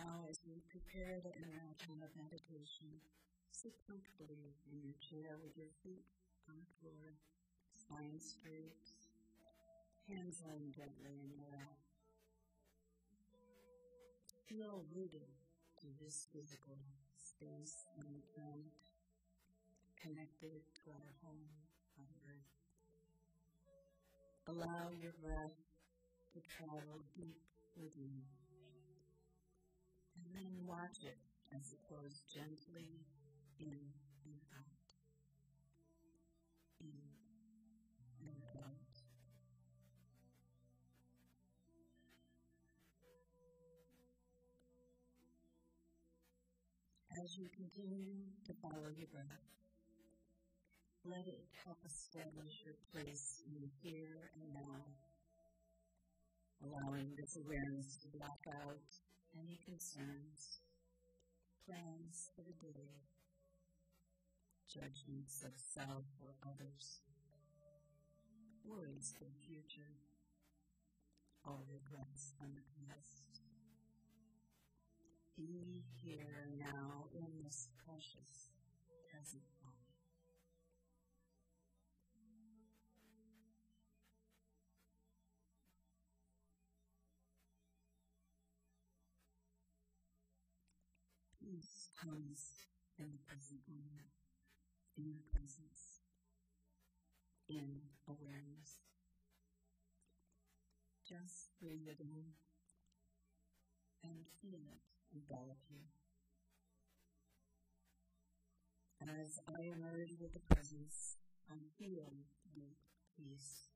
Now, as we prepare to enter our time of meditation, sit comfortably in your chair with your feet on the floor, spine straight, hands laying gently in your lap. Feel rooted to this physical space and planet, connected to our home on earth. Allow your breath to travel deep within. And then watch it as it flows gently in and out. In and out. As you continue to follow your breath, let it help establish your place in the here and now, allowing this awareness to block out any concerns, plans for the day, judgments of self or others, worries for the future, or regrets from the past. Be here now in this precious present Comes in the present moment, in your presence, in awareness. Just breathe it in and feel it envelop you. As I emerge with the presence, I feel deep peace.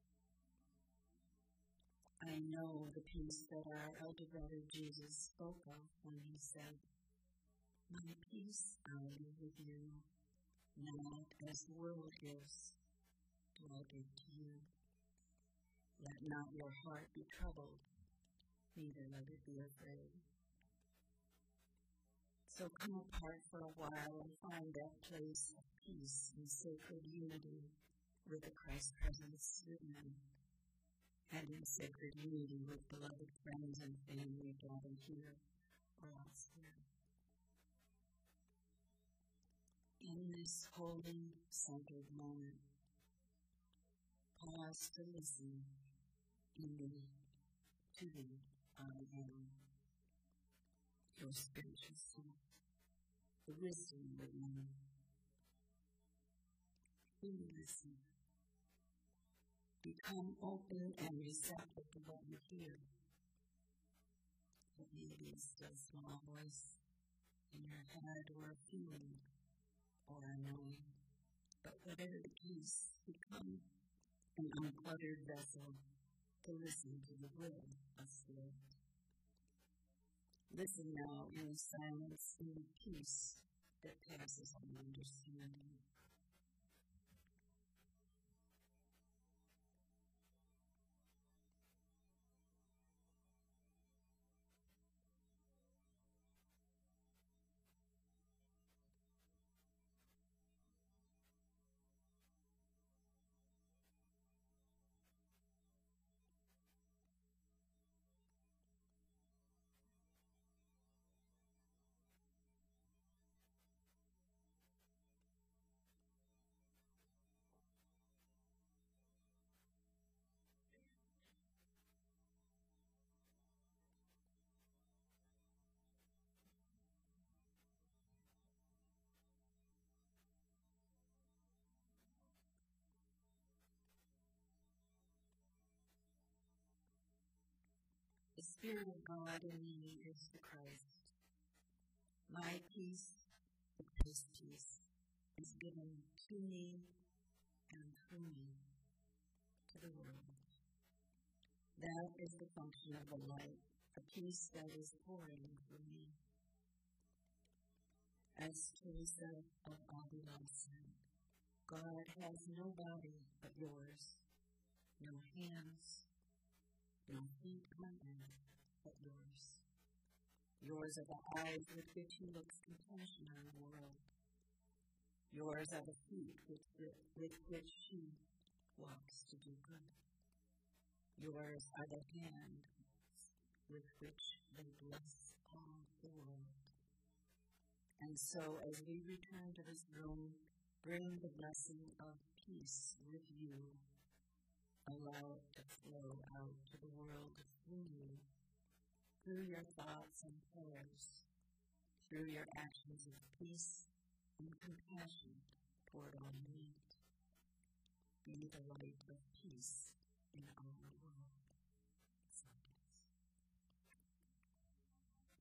I know the peace that our elder brother Jesus spoke of when he said, My peace I leave with you, not as the world gives, do I give to you. Let not your heart be troubled, neither let it be afraid. So come apart for a while and find that place of peace and sacred unity with the Christ presence within, and in sacred unity with beloved friends and family gathered here or elsewhere. This holy, centered moment, pause to listen in me, to the I am your spiritual self, the wisdom within you. Listen. Become open and receptive to what you hear. It may be a still small voice in your head or a feeling or a knowing. But whatever the case, become an uncluttered vessel to listen to the will of Spirit. Listen now in the silence and the peace that passes all understanding. Spirit of God in me is the Christ. My peace, the Christ's peace, is given to me and through me to the world. That is the function of the light, a peace that is pouring through me. As Teresa of Avila said, God has no body but yours, no hands, no feet on earth but yours. Yours are the eyes with which he looks compassion on the world. Yours are the feet with, with which she walks to do good. Yours are the hands with which they bless all the world. And so, as we return to this room, bring the blessing of peace with you. Allow it to flow out to the world through you, through your thoughts and prayers, through your actions of peace and compassion toward all need. Be the light of peace in our world.